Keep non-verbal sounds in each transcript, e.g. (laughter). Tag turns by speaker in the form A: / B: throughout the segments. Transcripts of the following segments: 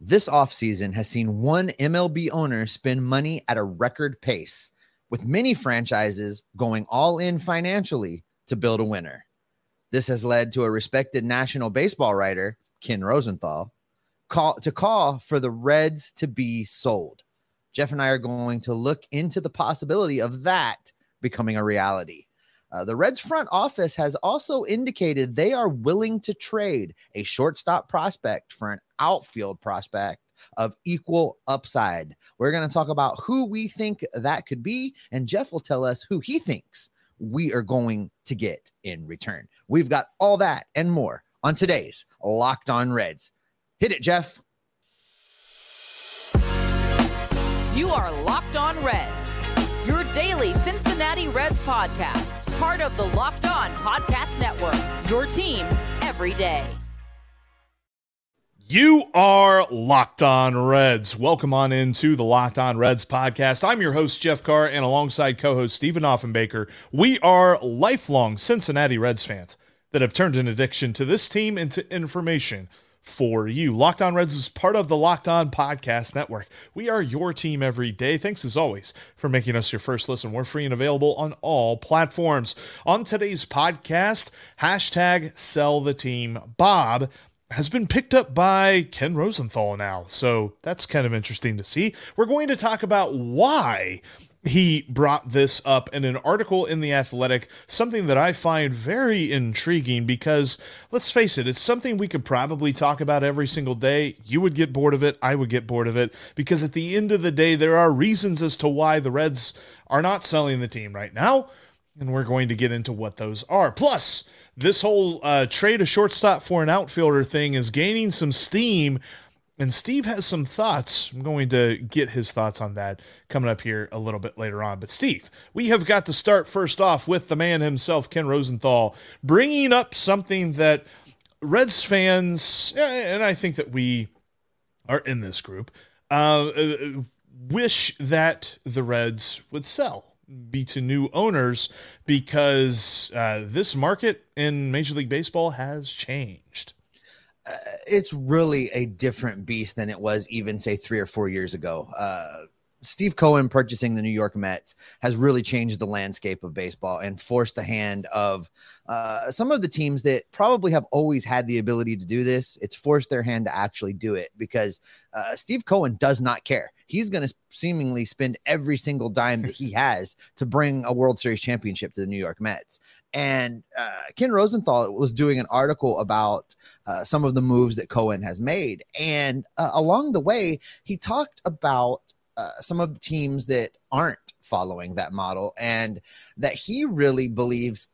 A: this offseason has seen one MLB owner spend money at a record pace, with many franchises going all in financially to build a winner. This has led to a respected national baseball writer, Ken Rosenthal, call to call for the Reds to be sold. Jeff and I are going to look into the possibility of that becoming a reality. Uh, the Reds front office has also indicated they are willing to trade a shortstop prospect for an outfield prospect of equal upside. We're going to talk about who we think that could be, and Jeff will tell us who he thinks we are going to get in return. We've got all that and more on today's Locked On Reds. Hit it, Jeff.
B: You are Locked On Reds, your daily Cincinnati Reds podcast, part of the Locked On Podcast Network, your team every day.
C: You are Locked On Reds. Welcome on into the Locked On Reds podcast. I'm your host, Jeff Carr, and alongside co host Stephen Offenbaker, we are lifelong Cincinnati Reds fans that have turned an addiction to this team into information for you. Locked On Reds is part of the Locked On Podcast Network. We are your team every day. Thanks as always for making us your first listen. We're free and available on all platforms. On today's podcast, hashtag sell the team. Bob has been picked up by Ken Rosenthal now. So that's kind of interesting to see. We're going to talk about why he brought this up in an article in The Athletic, something that I find very intriguing because let's face it, it's something we could probably talk about every single day. You would get bored of it, I would get bored of it because at the end of the day, there are reasons as to why the Reds are not selling the team right now. And we're going to get into what those are. Plus, this whole uh, trade a shortstop for an outfielder thing is gaining some steam and Steve has some thoughts. I'm going to get his thoughts on that coming up here a little bit later on. But, Steve, we have got to start first off with the man himself, Ken Rosenthal, bringing up something that Reds fans, and I think that we are in this group, uh, wish that the Reds would sell, be to new owners, because uh, this market in Major League Baseball has changed
A: it's really a different beast than it was even say three or four years ago. Uh, Steve Cohen purchasing the New York Mets has really changed the landscape of baseball and forced the hand of uh, some of the teams that probably have always had the ability to do this. It's forced their hand to actually do it because uh, Steve Cohen does not care. He's going to seemingly spend every single dime that he (laughs) has to bring a World Series championship to the New York Mets. And uh, Ken Rosenthal was doing an article about uh, some of the moves that Cohen has made. And uh, along the way, he talked about uh, some of the teams that aren't following that model and that he really believes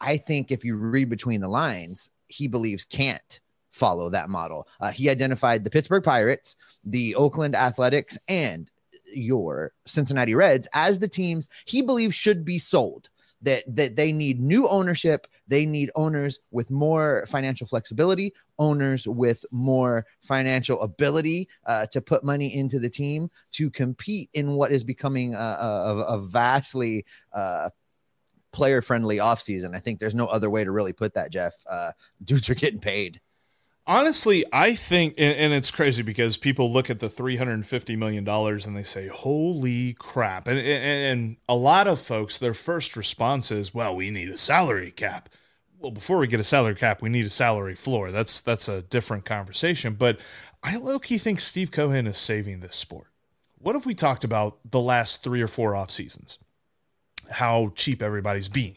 A: i think if you read between the lines he believes can't follow that model uh, he identified the pittsburgh pirates the oakland athletics and your cincinnati reds as the teams he believes should be sold that that they need new ownership. They need owners with more financial flexibility owners with more financial ability uh, to put money into the team to compete in what is becoming a, a, a vastly uh, player friendly offseason. I think there's no other way to really put that jeff uh, dudes are getting paid
C: Honestly, I think, and, and, it's crazy because people look at the $350 million and they say, holy crap. And, and, and a lot of folks, their first response is, well, we need a salary cap. Well, before we get a salary cap, we need a salary floor. That's that's a different conversation. But I low key think Steve Cohen is saving this sport. What have we talked about the last three or four off seasons? How cheap everybody's being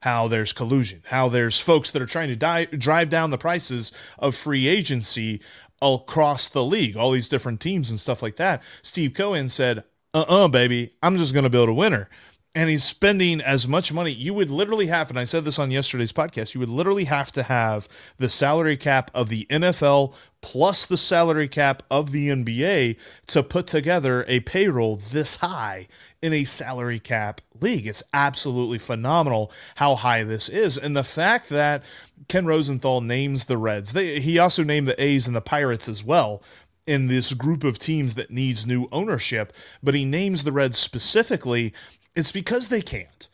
C: how there's collusion, how there's folks that are trying to drive down the prices of free agency across the league, all these different teams and stuff like that. Steve Cohen said, uh uh-uh, uh baby, I'm just going to build a winner. And he's spending as much money. You would literally have, and I said this on yesterday's podcast, you would literally have to have the salary cap of the NFL plus the salary cap of the NBA to put together a payroll this high in a salary cap league. It's absolutely phenomenal how high this is. And the fact that Ken Rosenthal names the Reds, they, he also named the A's and the Pirates as well in this group of teams that needs new ownership, but he names the Reds specifically, it's because they can't.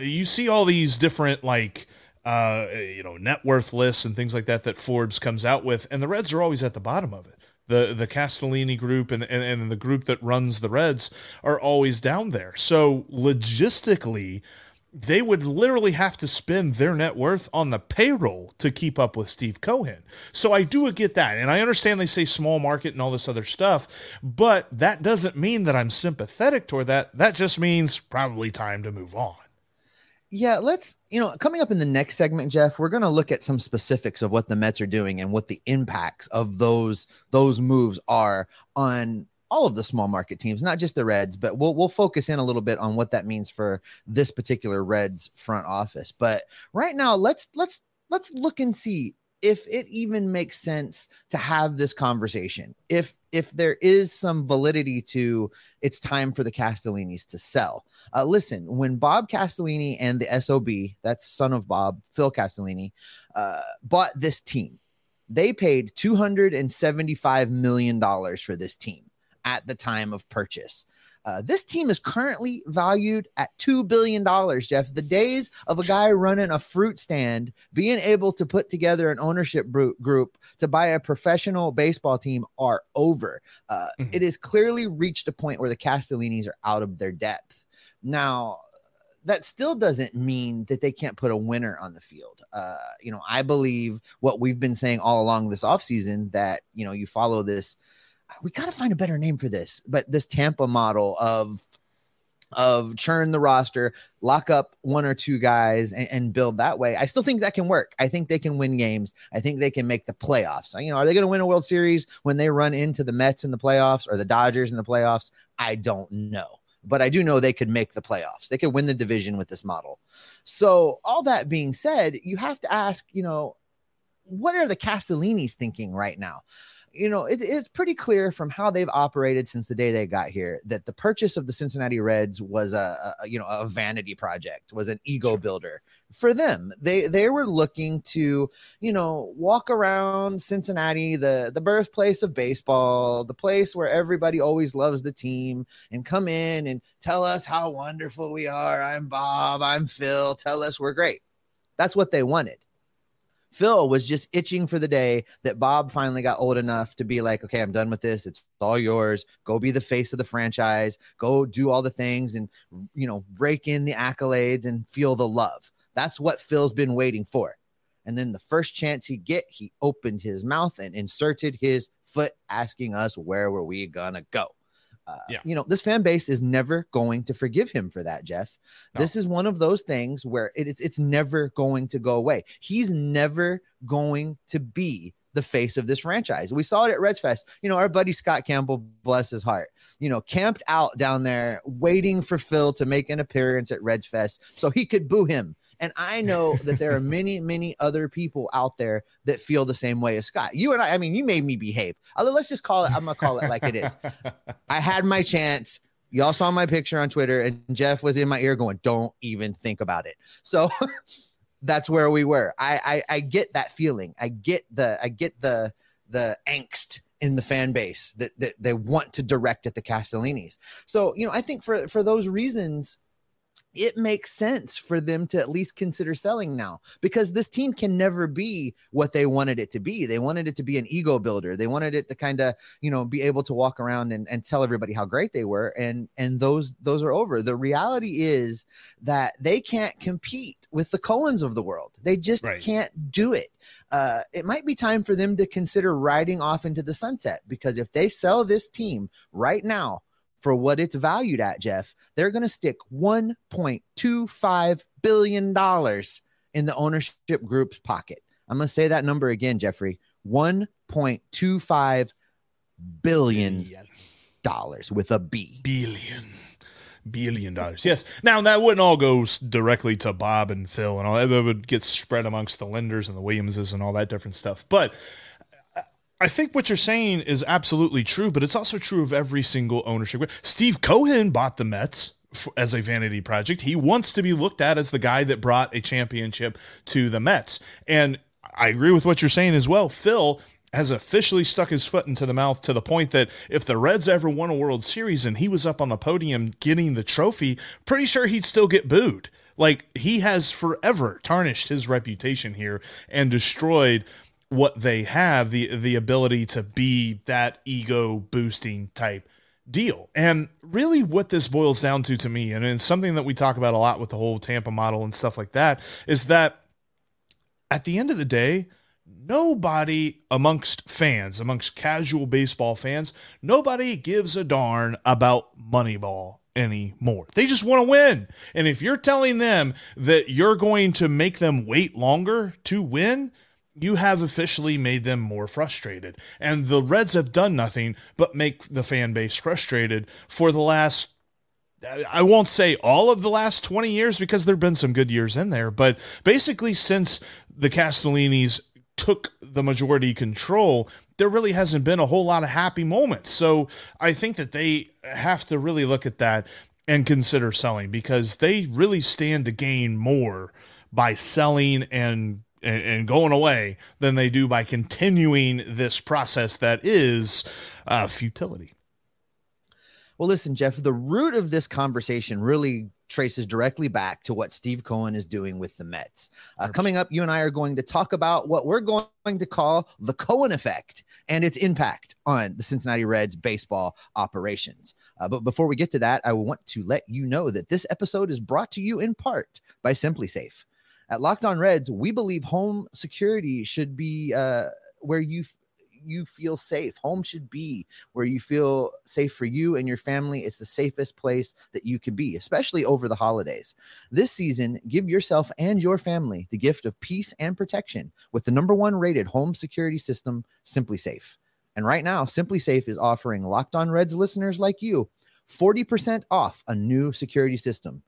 C: You see all these different, like, uh, you know, net worth lists and things like that that Forbes comes out with, and the Reds are always at the bottom of it the the Castellini group and, and and the group that runs the Reds are always down there. So logistically, they would literally have to spend their net worth on the payroll to keep up with Steve Cohen. So I do get that. And I understand they say small market and all this other stuff, but that doesn't mean that I'm sympathetic toward that. That just means probably time to move on.
A: Yeah, let's, you know, coming up in the next segment, Jeff, we're going to look at some specifics of what the Mets are doing and what the impacts of those those moves are on all of the small market teams, not just the Reds, but we'll we'll focus in a little bit on what that means for this particular Reds front office. But right now, let's let's let's look and see if it even makes sense to have this conversation if if there is some validity to it's time for the castellinis to sell. Uh, listen when bob castellini and the sob that's son of bob phil castellini uh, bought this team they paid 275 million dollars for this team at the time of purchase uh, this team is currently valued at $2 billion, Jeff. The days of a guy running a fruit stand being able to put together an ownership group to buy a professional baseball team are over. Uh, mm-hmm. it has clearly reached a point where the Castellinis are out of their depth. Now, that still doesn't mean that they can't put a winner on the field. Uh, you know, I believe what we've been saying all along this offseason that, you know, you follow this we got to find a better name for this, but this Tampa model of of churn the roster, lock up one or two guys, and, and, build that way. I still think that can work. I think they can win games. I think they can make the playoffs. You know, are they going to win a World Series when they run into the Mets in the playoffs or the Dodgers in the playoffs? I don't know, but I do know they could make the playoffs. They could win the division with this model. So, all that being said, you have to ask, you know, what are the Castellinis thinking right now? You know, it, it's pretty clear from how they've operated since the day they got here that the purchase of the Cincinnati Reds was a, a you know a vanity project, was an ego builder for them. They they were looking to you know walk around Cincinnati, the the birthplace of baseball, the place where everybody always loves the team, and come in and tell us how wonderful we are. I'm Bob. I'm Phil. Tell us we're great. That's what they wanted. Phil was just itching for the day that Bob finally got old enough to be like, okay, I'm done with this. It's all yours. Go be the face of the franchise. Go do all the things and, you know, break in the accolades and feel the love. That's what Phil's been waiting for. And then the first chance he get, he opened his mouth and inserted his foot, asking us where were we gonna go. Uh, yeah. You know, this fan base is never going to forgive him for that, Jeff. No. This is one of those things where it, it's it's never going to go away. He's never going to be the face of this franchise. We saw it at Reds Fest. You know, our buddy Scott Campbell, bless his heart, you know, camped out down there waiting for Phil to make an appearance at Reds Fest so he could boo him and I know that there are (laughs) many, many other people out there that feel the same way as Scott. You and I, I mean, you made me behave. Uh, let's just call it, I'm going to call it like it is. I had my chance. Y'all saw my picture on Twitter, and Jeff was in my ear going, Don't even think about it. So (laughs) that's where we were. I, I I get that feeling. I get the I get the the angst in the fan base that, that they want to direct at the Castellinis. So, you know, I think for for those reasons, it makes sense for them to at least consider selling now because this team can never be what they wanted it to be. They wanted it to be an ego builder. They wanted it to kind of, you know, be able to walk around and, and tell everybody how great they were. And and those those are over. The reality is that they can't compete with the Cohens of the world. They just right. can't do it. Uh, it might be time for them to consider riding off into the sunset because if they sell this team right now for what it's valued at, Jeff, they're going to stick $1.25 billion in the ownership group's pocket. I'm going to say that number again, Jeffrey $1.25 billion with a B.
C: Billion. Billion dollars. Yes. Now that wouldn't all go directly to Bob and Phil and all that. It would get spread amongst the lenders and the Williamses and all that different stuff. But I think what you're saying is absolutely true, but it's also true of every single ownership. Steve Cohen bought the Mets as a vanity project. He wants to be looked at as the guy that brought a championship to the Mets. And I agree with what you're saying as well. Phil has officially stuck his foot into the mouth to the point that if the Reds ever won a World Series and he was up on the podium getting the trophy, pretty sure he'd still get booed. Like he has forever tarnished his reputation here and destroyed what they have the the ability to be that ego boosting type deal. And really, what this boils down to to me, and it's something that we talk about a lot with the whole Tampa model and stuff like that, is that at the end of the day, nobody amongst fans, amongst casual baseball fans, nobody gives a darn about Moneyball anymore. They just want to win. And if you're telling them that you're going to make them wait longer to win, you have officially made them more frustrated. And the Reds have done nothing but make the fan base frustrated for the last I won't say all of the last 20 years because there've been some good years in there, but basically since the Castellinis took the majority control, there really hasn't been a whole lot of happy moments. So I think that they have to really look at that and consider selling because they really stand to gain more by selling and and, and going away than they do by continuing this process that is uh, futility.
A: Well, listen, Jeff, the root of this conversation really traces directly back to what Steve Cohen is doing with the Mets. Uh, coming up, you and I are going to talk about what we're going to call the Cohen effect and its impact on the Cincinnati Reds baseball operations. Uh, but before we get to that, I want to let you know that this episode is brought to you in part by SimpliSafe. At Locked On Reds, we believe home security should be uh, where you you feel safe. Home should be where you feel safe for you and your family. It's the safest place that you could be, especially over the holidays. This season, give yourself and your family the gift of peace and protection with the number one rated home security system, SimpliSafe. And right now, SimpliSafe is offering Locked On Reds listeners like you 40% off a new security system.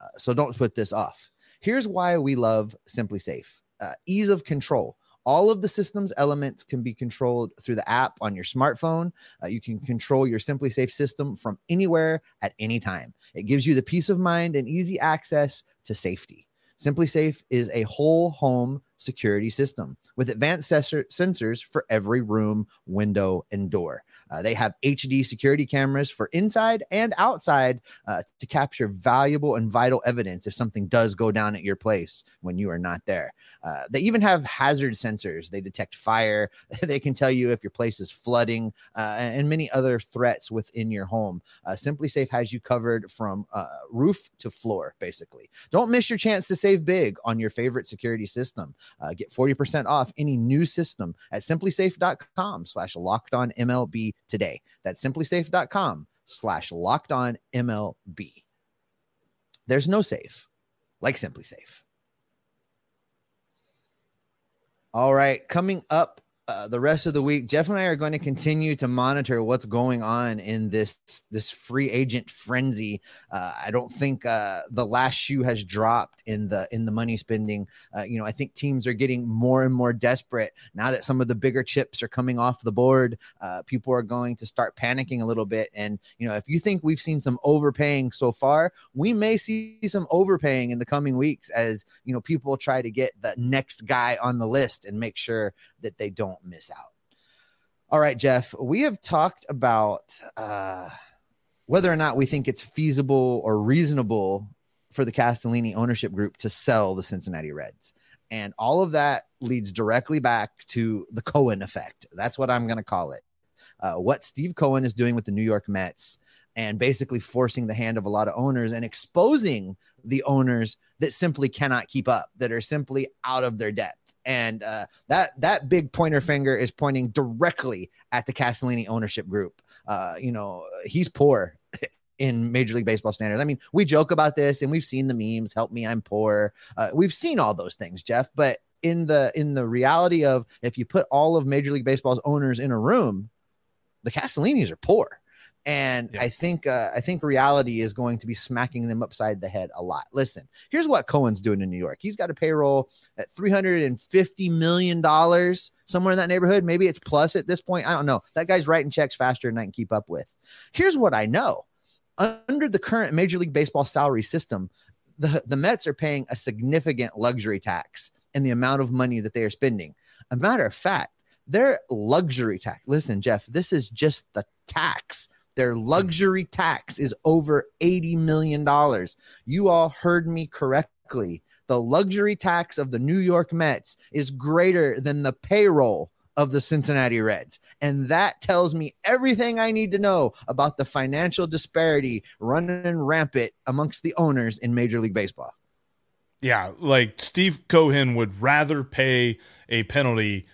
A: Uh, so don't put this off. Here's why we love SimpliSafe uh, ease of control. All of the system's elements can be controlled through the app on your smartphone. Uh, you can control your SimpliSafe system from anywhere at any time. It gives you the peace of mind and easy access to safety. SimpliSafe is a whole home security system with advanced sensors for every room, window, and door. Uh, they have HD security cameras for inside and outside uh, to capture valuable and vital evidence if something does go down at your place when you are not there. Uh, they even have hazard sensors. They detect fire. (laughs) they can tell you if your place is flooding uh, and many other threats within your home. Uh, SimpliSafe has you covered from roof to floor, basically. Don't miss your chance to save big on your favorite security system. Get 40% off any new system at simplisafe.com slash locked on MLB today. That's simplisafe.com slash locked on MLB. There's no safe like SimpliSafe. All right, coming up uh, the rest of the week, Jeff and I are going to continue to monitor what's going on in this this free agent frenzy. Uh, I don't think uh, the last shoe has dropped in the in the money spending. Uh, you know, I think teams are getting more and more desperate now that some of the bigger chips are coming off the board. Uh, people are going to start panicking a little bit, and you know, if you think we've seen some overpaying so far, we may see some overpaying in the coming weeks as you know people try to get the next guy on the list and make sure that they don't miss out. All right, Jeff, we have talked about uh, whether or not we think it's feasible or reasonable for the Castellini ownership group to sell the Cincinnati Reds. And all of that leads directly back to the Cohen effect. That's what I'm going to call it. Uh, what Steve Cohen is doing with the New York Mets and basically forcing the hand of a lot of owners and exposing the owners that simply cannot keep up, that are simply out of their depth and uh, that that big pointer finger is pointing directly at the Castellini ownership group. Uh, you know, he's poor (laughs) in Major League Baseball standards. I mean, we joke about this, and we've seen the memes. Help me, I'm poor. Uh, we've seen all those things, Jeff. But in the in the reality of if you put all of Major League Baseball's owners in a room, the Castellinis are poor and yeah. I think uh, I think reality is going to be smacking them upside the head a lot. Listen, here's what Cohen's doing in New York. He's got a payroll at 350 million dollars, somewhere in that neighborhood. Maybe it's plus at this point. I don't know. That guy's writing checks faster than I can keep up with. Here's what I know: under the current Major League Baseball salary system, the the Mets are paying a significant luxury tax in the amount of money that they are spending. A matter of fact, their luxury tax. Listen, Jeff, this is just the tax their luxury tax is over $80 million. You all heard me correctly. The luxury tax of the New York Mets is greater than the payroll of the Cincinnati Reds. And that tells me everything I need to know about the financial disparity running rampant amongst the owners in Major League Baseball.
C: Yeah, like Steve Cohen would rather pay a penalty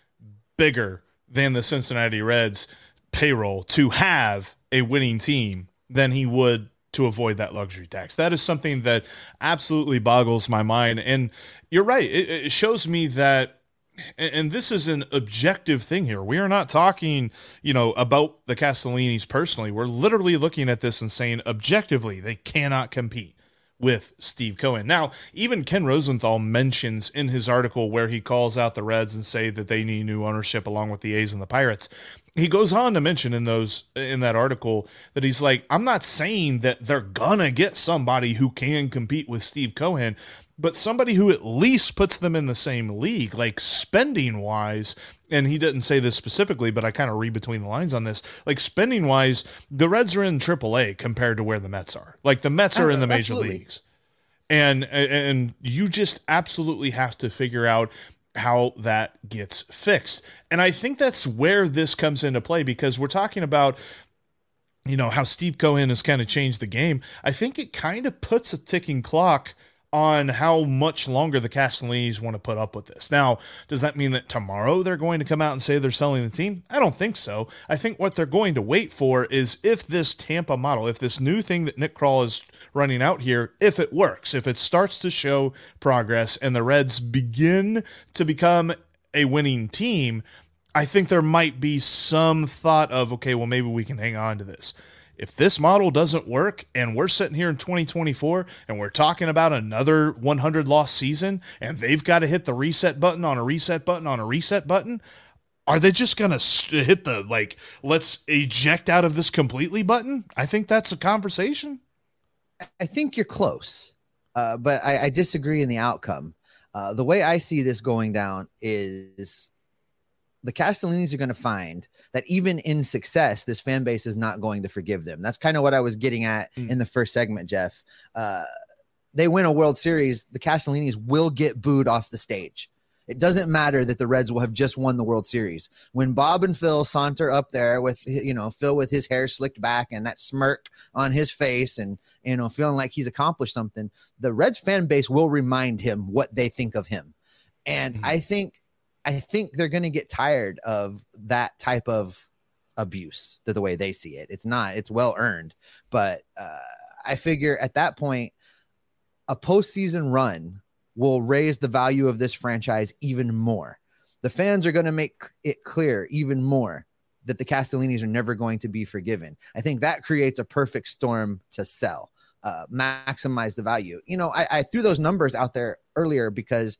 C: bigger than the Cincinnati Reds payroll to have a winning team than he would to avoid that luxury tax. That is something that absolutely boggles my mind. And you're right. It, it shows me that and this is an objective thing here. We are not talking, you know, about the Castellinis personally. We're literally looking at this and saying objectively they cannot compete with Steve Cohen. Now, even Ken Rosenthal mentions in his article where he calls out the Reds and say that they need new ownership along with the A's and the Pirates. He goes on to mention in those in that article that he's like, I'm not saying that they're gonna get somebody who can compete with Steve Cohen, but somebody who at least puts them in the same league, like spending wise. And he didn't say this specifically, but I kind of read between the lines on this. Like spending wise, the Reds are in AAA compared to where the Mets are. Like the Mets are in the major absolutely. leagues, and and you just absolutely have to figure out how that gets fixed. And I think that's where this comes into play because we're talking about you know how Steve Cohen has kind of changed the game. I think it kind of puts a ticking clock on how much longer the Castellinis want to put up with this. Now, does that mean that tomorrow they're going to come out and say they're selling the team? I don't think so. I think what they're going to wait for is if this Tampa model, if this new thing that Nick Krall is running out here, if it works, if it starts to show progress and the Reds begin to become a winning team, I think there might be some thought of, okay, well, maybe we can hang on to this if this model doesn't work and we're sitting here in 2024 and we're talking about another 100 loss season and they've got to hit the reset button on a reset button on a reset button, are they just going to hit the like let's eject out of this completely button? I think that's a conversation.
A: I think you're close, uh, but I, I, disagree in the outcome. Uh, the way I see this going down is the Castellinis are going to find that even in success, this fan base is not going to forgive them. That's kind of what I was getting at mm. in the first segment, Jeff. Uh, they win a World Series, the Castellinis will get booed off the stage. It doesn't matter that the Reds will have just won the World Series. When Bob and Phil saunter up there with, you know, Phil with his hair slicked back and that smirk on his face and, you know, feeling like he's accomplished something, the Reds fan base will remind him what they think of him. And mm-hmm. I think I think they're going to get tired of that type of abuse the, the way they see it. It's not, it's well earned. But uh, I figure at that point, a postseason run will raise the value of this franchise even more. The fans are going to make it clear even more that the Castellinis are never going to be forgiven. I think that creates a perfect storm to sell, uh, maximize the value. You know, I, I threw those numbers out there earlier because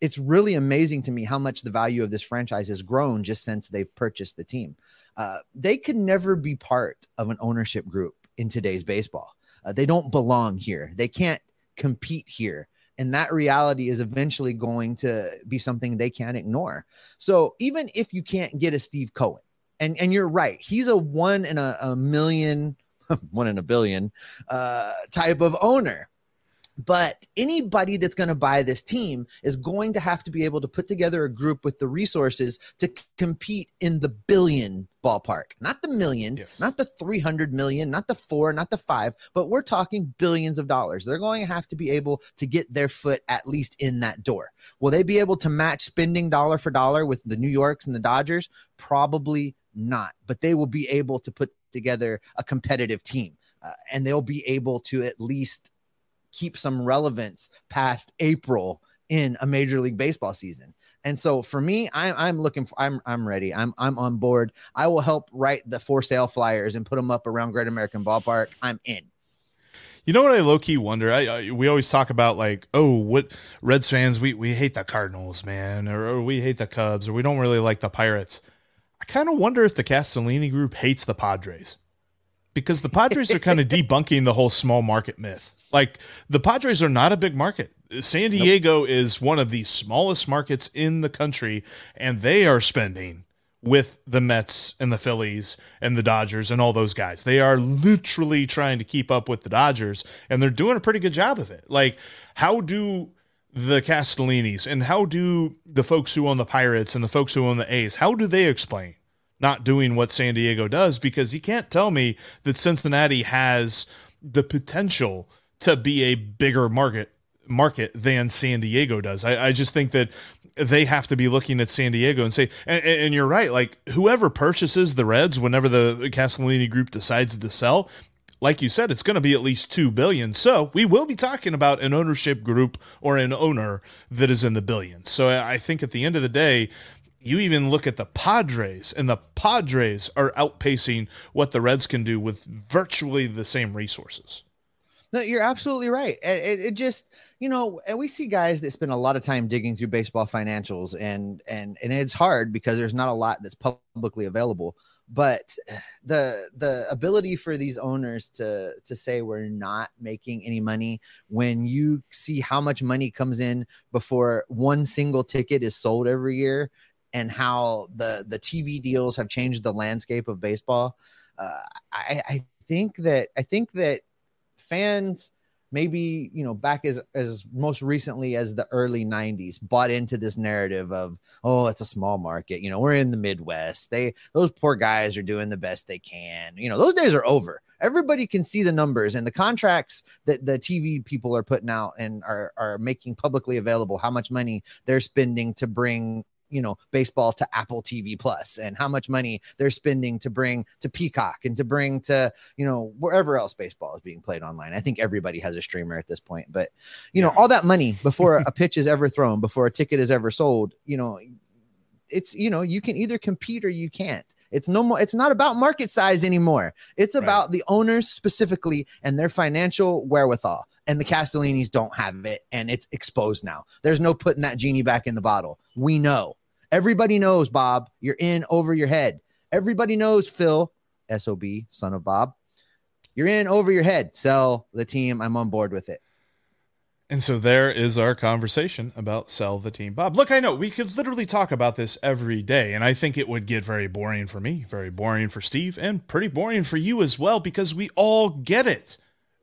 A: it's really amazing to me how much the value of this franchise has grown just since they've purchased the team. Uh, they could never be part of an ownership group in today's baseball. Uh, they don't belong here. They can't compete here. And that reality is eventually going to be something they can't ignore. So even if you can't get a Steve Cohen, and, and you're right, he's a one in a, a million, (laughs) one in a billion uh, type of owner but anybody that's going to buy this team is going to have to be able to put together a group with the resources to compete in the billion ballpark, not the millions, yes. not the 300 million, not the four, not the five, but we're talking billions of dollars. They're going to have to be able to get their foot at least in that door. Will they be able to match spending dollar for dollar with the New Yorks and the Dodgers? Probably not, but they will be able to put together a competitive team. Uh, and they'll be able to at least keep some relevance past April in a major league baseball season. And so for me, I'm I'm looking for I'm I'm ready. I'm I'm on board. I will help write the for sale flyers and put them up around Great American Ballpark. I'm in.
C: You know what I low key wonder? I, I, we always talk about like, oh, what Reds fans we we hate the Cardinals, man, or, or we hate the Cubs, or we don't really like the Pirates. I kind of wonder if the Castellini group hates the Padres because the Padres are kind of (laughs) debunking the whole small market myth. Like the Padres are not a big market. San Diego nope. is one of the smallest markets in the country, and they are spending with the Mets and the Phillies and the Dodgers and all those guys. They are literally trying to keep up with the Dodgers, and they're doing a pretty good job of it. Like, how do the Castellinis and how do the folks who own the Pirates and the folks who own the A's, how do they explain not doing what San Diego does? Because you can't tell me that Cincinnati has the potential to be a bigger market market than San Diego does. I, I just think that they have to be looking at San Diego and say, and, and, you're right, like whoever purchases the Reds, whenever the Castellini group decides to sell, like you said, it's going to be at least two billion. So we will be talking about an ownership group or an owner that is in the billions. So I think at the end of the day, you even look at the Padres, and the Padres are outpacing what the Reds can do with virtually the same resources.
A: No, you're absolutely right. It, it, just, you know, and we see guys that spend a lot of time digging through baseball financials, and and and it's hard because there's not a lot that's publicly available. But the the ability for these owners to to say we're not making any money when you see how much money comes in before one single ticket is sold every year, and how the the TV deals have changed the landscape of baseball. Uh, I, I think that I think that fans maybe you know back as as most recently as the early 90s bought into this narrative of oh it's a small market you know we're in the midwest. They those poor guys are doing the best they can. You know those days are over. Everybody can see the numbers and the contracts that the tv people are putting out and are are making publicly available how much money they're spending to bring you know baseball to Apple TV Plus and how much money they're spending to bring to Peacock and to bring to you know wherever else baseball is being played online. I think everybody has a streamer at this point, but you know all that money (laughs) before a pitch is ever thrown, before a ticket is ever sold, you know it's you know you can either compete or you can't. It's no more. It's not about market size anymore. It's about right. the owners specifically and their financial wherewithal and the Castellinis don't have it, and it's exposed now. There's no putting that genie back in the bottle. We know. Everybody knows, Bob, you're in over your head. Everybody knows, Phil, SOB, son of Bob, you're in over your head. Sell the team. I'm on board with it.
C: And so there is our conversation about sell the team. Bob, look, I know we could literally talk about this every day, and I think it would get very boring for me, very boring for Steve, and pretty boring for you as well, because we all get it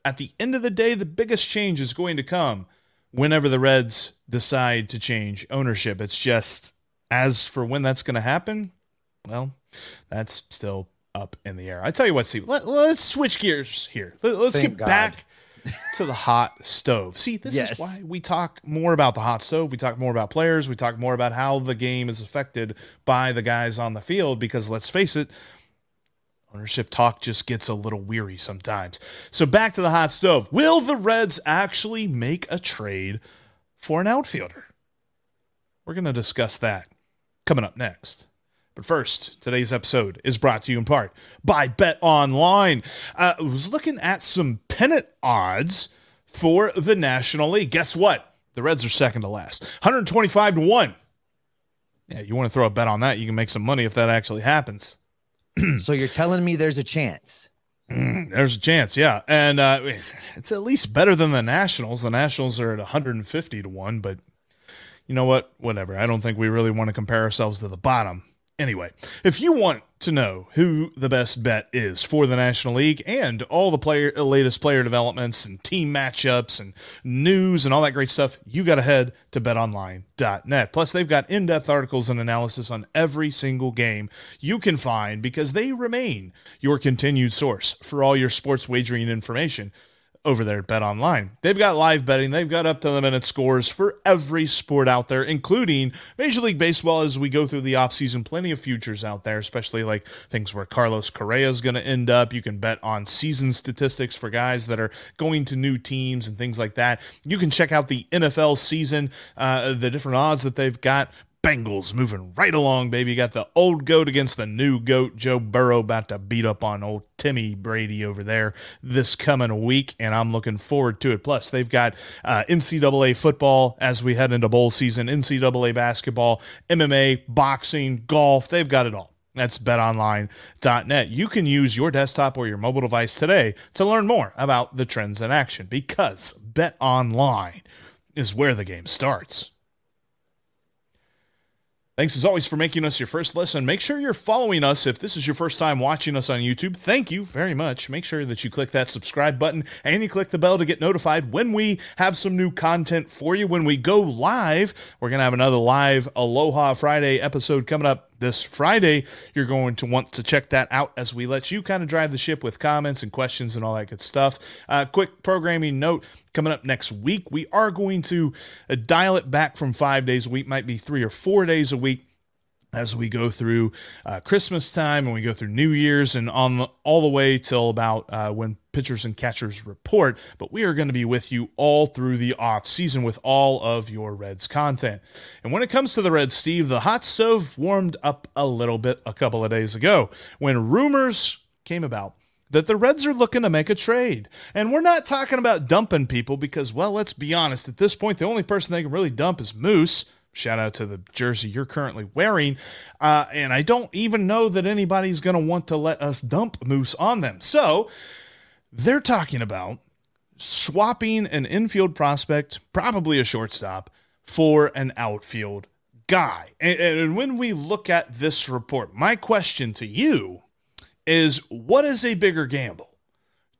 C: at the end of the day, the biggest change is going to come whenever the Reds decide to change ownership. It's just as for when that's going to happen, well, that's still up in the air. I tell you what, Steve, let, us switch gears here. Let, us get God. back to the hot stove. See, this yes. is why we talk more about the hot stove. We talk more about players. We talk more about how the game is affected by the guys on the field because let's face it, Ownership talk just gets a little weary sometimes. So back to the hot stove. Will the Reds actually make a trade for an outfielder? We're going to discuss that coming up next. But first, today's episode is brought to you in part by Bet Online. Uh, I was looking at some pennant odds for the National League. Guess what? The Reds are second to last, 125 to 1. Yeah, you want to throw a bet on that, you can make some money if that actually happens. (clears throat)
A: so you're telling me there's a chance?
C: Mm, (clears throat) there's a chance, yeah, and uh, it's, it's at least better than the Nationals. The Nationals are at 150 to one, but you know what? Whatever. I don't think we really want to compare ourselves to the bottom. Anyway, if you want to know who the best bet is for the National League and all the player latest player developments and team matchups and news and all that great stuff, you got to head to betonline.net. Plus, they've got in-depth articles and analysis on every single game you can find because they remain your continued source for all your sports wagering information over there at Bet Online. They've got live betting, they've got up to the minute scores for every sport out there, including Major League Baseball as we go through the offseason. Plenty of futures out there, especially like things where Carlos Correa is going to end up. You can bet on season statistics for guys that are going to new teams and things like that. You can check out the NFL season, uh, the different odds that they've got. Bengals moving right along, baby. Got the old goat against the new goat. Joe Burrow about to beat up on old Timmy Brady over there this coming week, and I'm looking forward to it. Plus, they've got uh, NCAA football as we head into bowl season, NCAA basketball, MMA, boxing, golf. They've got it all. That's betonline.net. You can use your desktop or your mobile device today to learn more about the trends in action because BetOnline is where the game starts. Thanks as always for making us your first listen. Make sure you're following us if this is your first time watching us on YouTube. Thank you very much. Make sure that you click that subscribe button and you click the bell to get notified when we have some new content for you. When we go live, we're going to have another live Aloha Friday episode coming up this Friday. You're going to want to check that out as we let you kind of drive the ship with comments and questions and all that good stuff. Uh, quick programming note coming up next week, we are going to uh, dial it back from five days a week, might be three or four days a week as we go through uh, Christmas time and we go through New Year's and on the, all the way till about uh, when pitchers and catchers report. But we are going to be with you all through the off season with all of your Reds content. And when it comes to the Reds, Steve, the hot stove warmed up a little bit a couple of days ago when rumors came about that the Reds are looking to make a trade. And we're not talking about dumping people because, well, let's be honest, at this point, the only person they can really dump is Moose. Shout out to the jersey you're currently wearing. Uh, and I don't even know that anybody's going to want to let us dump Moose on them. So they're talking about swapping an infield prospect, probably a shortstop, for an outfield guy. And, and when we look at this report, my question to you is what is a bigger gamble?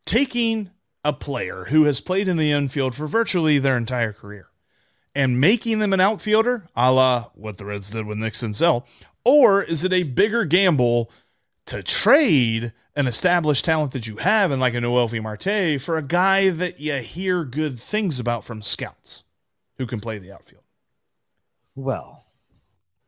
C: Taking a player who has played in the infield for virtually their entire career and making them an outfielder, a la what the Reds did with Nick Senzel? Or is it a bigger gamble to trade an established talent that you have in like a Noelvi Marte for a guy that you hear good things about from scouts who can play the outfield?
A: Well,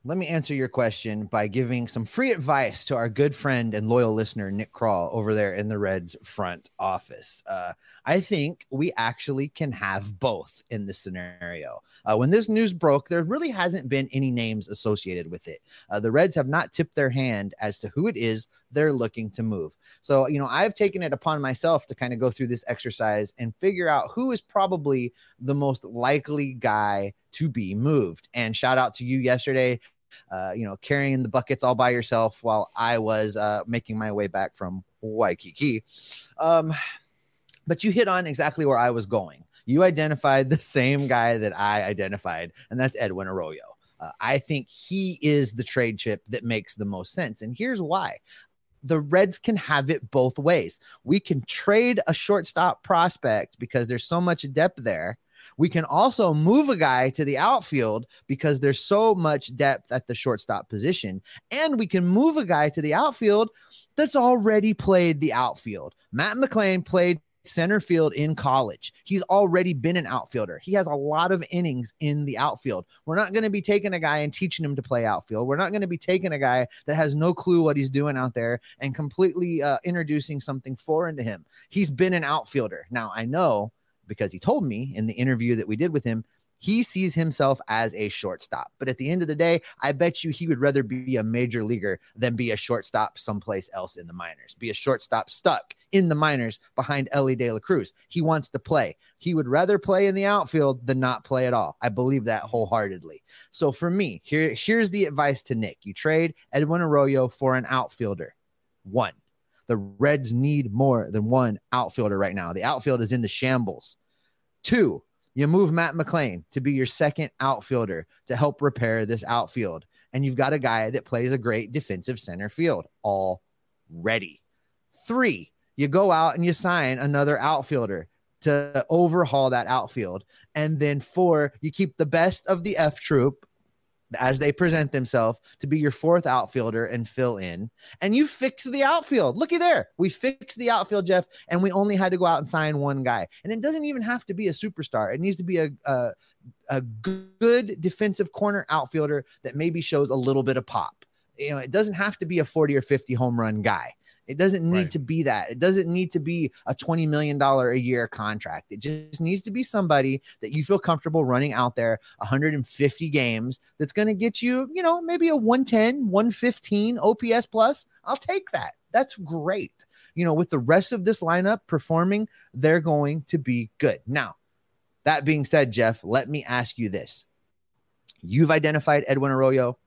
A: let me answer your question by giving some free advice to our good friend and loyal listener, Nick Krall, over there in the Reds front office. Uh, I think we actually can have both in this scenario. Uh, when this news broke, there really hasn't been any names associated with it. Uh, the Reds have not tipped their hand as to who it is they're looking to move. So, you know, I've taken it upon myself to kind of go through this exercise and figure out who is probably the most likely guy to be moved. And shout out to you yesterday uh, you know, carrying the buckets all by yourself while I was uh, making my way back from Waikiki. Um, but you hit on exactly where I was going. You identified the same guy that I identified, and that's Edwin Arroyo. Uh, I think he is the trade chip that makes the most sense. And here's why the Reds can have it both ways. We can trade a shortstop prospect because there's so much depth there we can also move a guy to the outfield because there's so much depth at the shortstop position. And we can move a guy to the outfield that's already played the outfield. Matt McLain played center field in college. He's already been an outfielder. He has a lot of innings in the outfield. We're not going to be taking a guy and teaching him to play outfield. We're not going to be taking a guy that has no clue what he's doing out there and completely uh, introducing something foreign to him. He's been an outfielder. Now, I know because he told me in the interview that we did with him, he sees himself as a shortstop. But at the end of the day, I bet you he would rather be a major leaguer than be a shortstop someplace else in the minors, be a shortstop stuck in the minors behind Elly De La Cruz. He wants to play. He would rather play in the outfield than not play at all. I believe that wholeheartedly. So for me, here, here's the advice to Nick you trade Edwin Arroyo for an outfielder. One, the Reds need more than one outfielder right now. The outfield is in the shambles. Two, you move Matt McLain to be your second outfielder to help repair this outfield. And you've got a guy that plays a great defensive center field already. Three, you go out and you sign another outfielder to overhaul that outfield. And then four, you keep the best of the F troop as they present themselves to be your fourth outfielder and fill in. And you fix the outfield. Looky there. We fixed the outfield, Jeff, and we only had to go out and sign one guy. And it doesn't even have to be a superstar. It needs to be a, a, a good defensive corner outfielder that maybe shows a little bit of pop. You know, it doesn't have to be a 40 or 50 home run guy. It doesn't need right. to be that. It doesn't need to be a $20 million a year contract. It just needs to be somebody that you feel comfortable running out there 150 games that's going to get you, you know, maybe a 110, 115 OPS plus. I'll take that. That's great. You know, with the rest of this lineup performing, they're going to be good. Now, that being said, Jeff, let me ask you this. You've identified Edwin Arroyo.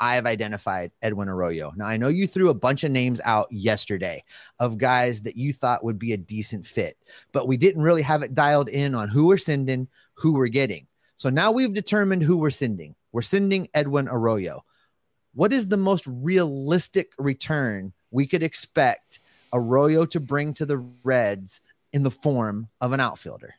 A: I have identified Edwin Arroyo. Now, I know you threw a bunch of names out yesterday of guys that you thought would be a decent fit, but we didn't really have it dialed in on who we're sending, who we're getting. So now we've determined who we're sending. We're sending Edwin Arroyo. what is the most realistic return we could expect Arroyo to bring to the Reds in the form of an outfielder?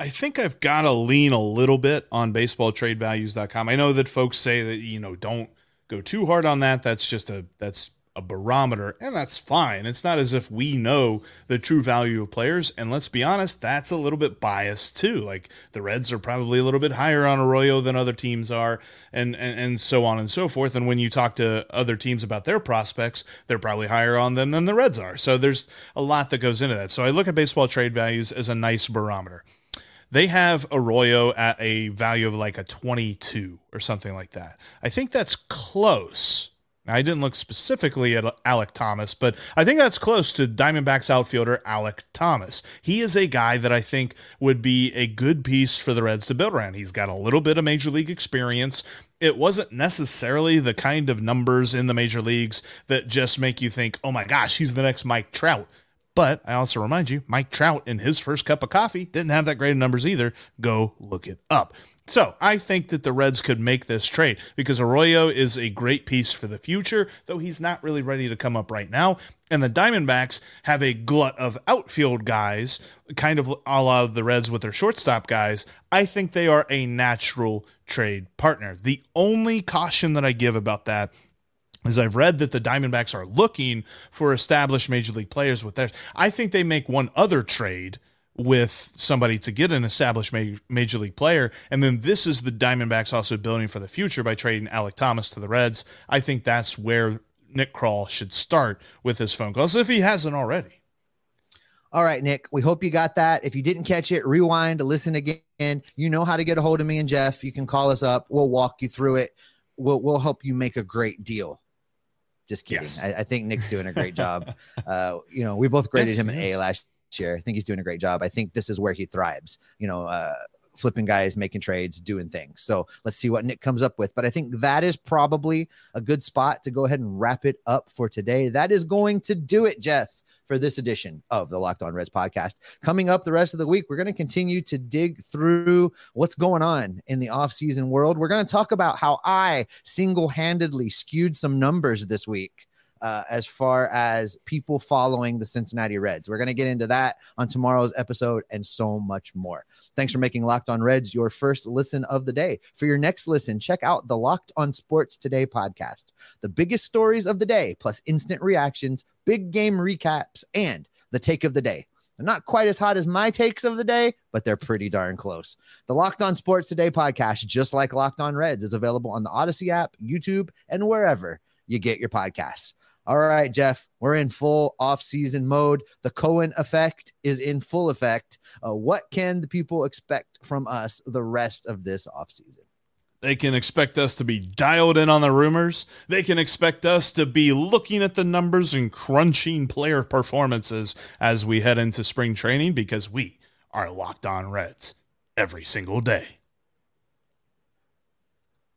C: I think I've got to lean a little bit on baseballtradevalues.com. I know that folks say that, you know, don't go too hard on that. That's just a, that's a barometer, and that's fine. It's not as if we know the true value of players. And let's be honest, that's a little bit biased too. Like the Reds are probably a little bit higher on Arroyo than other teams are, and, and, and so on and so forth. And when you talk to other teams about their prospects, they're probably higher on them than the Reds are. So there's a lot that goes into that. So I look at baseball trade values as a nice barometer. They have Arroyo at a value of like a 22 or something like that. I think that's close I didn't look specifically at Alek Thomas, but I think that's close to Diamondbacks outfielder Alek Thomas. He is a guy that I think would be a good piece for the Reds to build around. He's got a little bit of major league experience. It wasn't necessarily the kind of numbers in the major leagues that just make you think, oh my gosh, he's the next Mike Trout. But I also remind you, Mike Trout in his first cup of coffee didn't have that great of numbers either. Go look it up. So I think that the Reds could make this trade because Arroyo is a great piece for the future, though he's not really ready to come up right now. And the Diamondbacks have a glut of outfield guys, kind of a la the Reds with their shortstop guys. I think they are a natural trade partner. The only caution that I give about that is I've read that the Diamondbacks are looking for established major league players with theirs. I think they make one other trade with somebody to get an established major league player. And then this is the Diamondbacks also building for the future by trading Alek Thomas to the Reds. I think that's where Nick Krall should start with his phone calls if he hasn't already.
A: All right, Nick, we hope you got that. If you didn't catch it, rewind, listen again. You know how to get a hold of me and Jeff. You can call us up. We'll walk you through it. We'll, we'll help you make a great deal. Just kidding. Yes. I, I, think Nick's doing a great job. (laughs) Uh, you know, we both graded yes, him an yes. A last year. I think he's doing a great job. I think this is where he thrives. You know, uh, flipping guys, making trades, doing things. So let's see what Nick comes up with. But I think that is probably a good spot to go ahead and wrap it up for today. That is going to do it, Jeff for this edition of the Locked On Reds podcast. Coming up the rest of the week, we're going to continue to dig through what's going on in the offseason world. We're going to talk about how I single handedly skewed some numbers this week uh, as far as people following the Cincinnati Reds. We're going to get into that on tomorrow's episode and so much more. Thanks for making Locked On Reds your first listen of the day. For your next listen, check out the Locked On Sports Today podcast. The biggest stories of the day, plus instant reactions, big game recaps, and the take of the day. They're not quite as hot as my takes of the day, but they're pretty darn close. The Locked On Sports Today podcast, just like Locked On Reds, is available on the Odyssey app, YouTube, and wherever you get your podcasts. All right, Jeff, we're in full off-season mode. The Cohen effect is in full effect. Uh, what can the people expect from us the rest of this off-season?
C: They can expect us to be dialed in on the rumors. They can expect us to be looking at the numbers and crunching player performances as we head into spring training because we are locked on Reds every single day.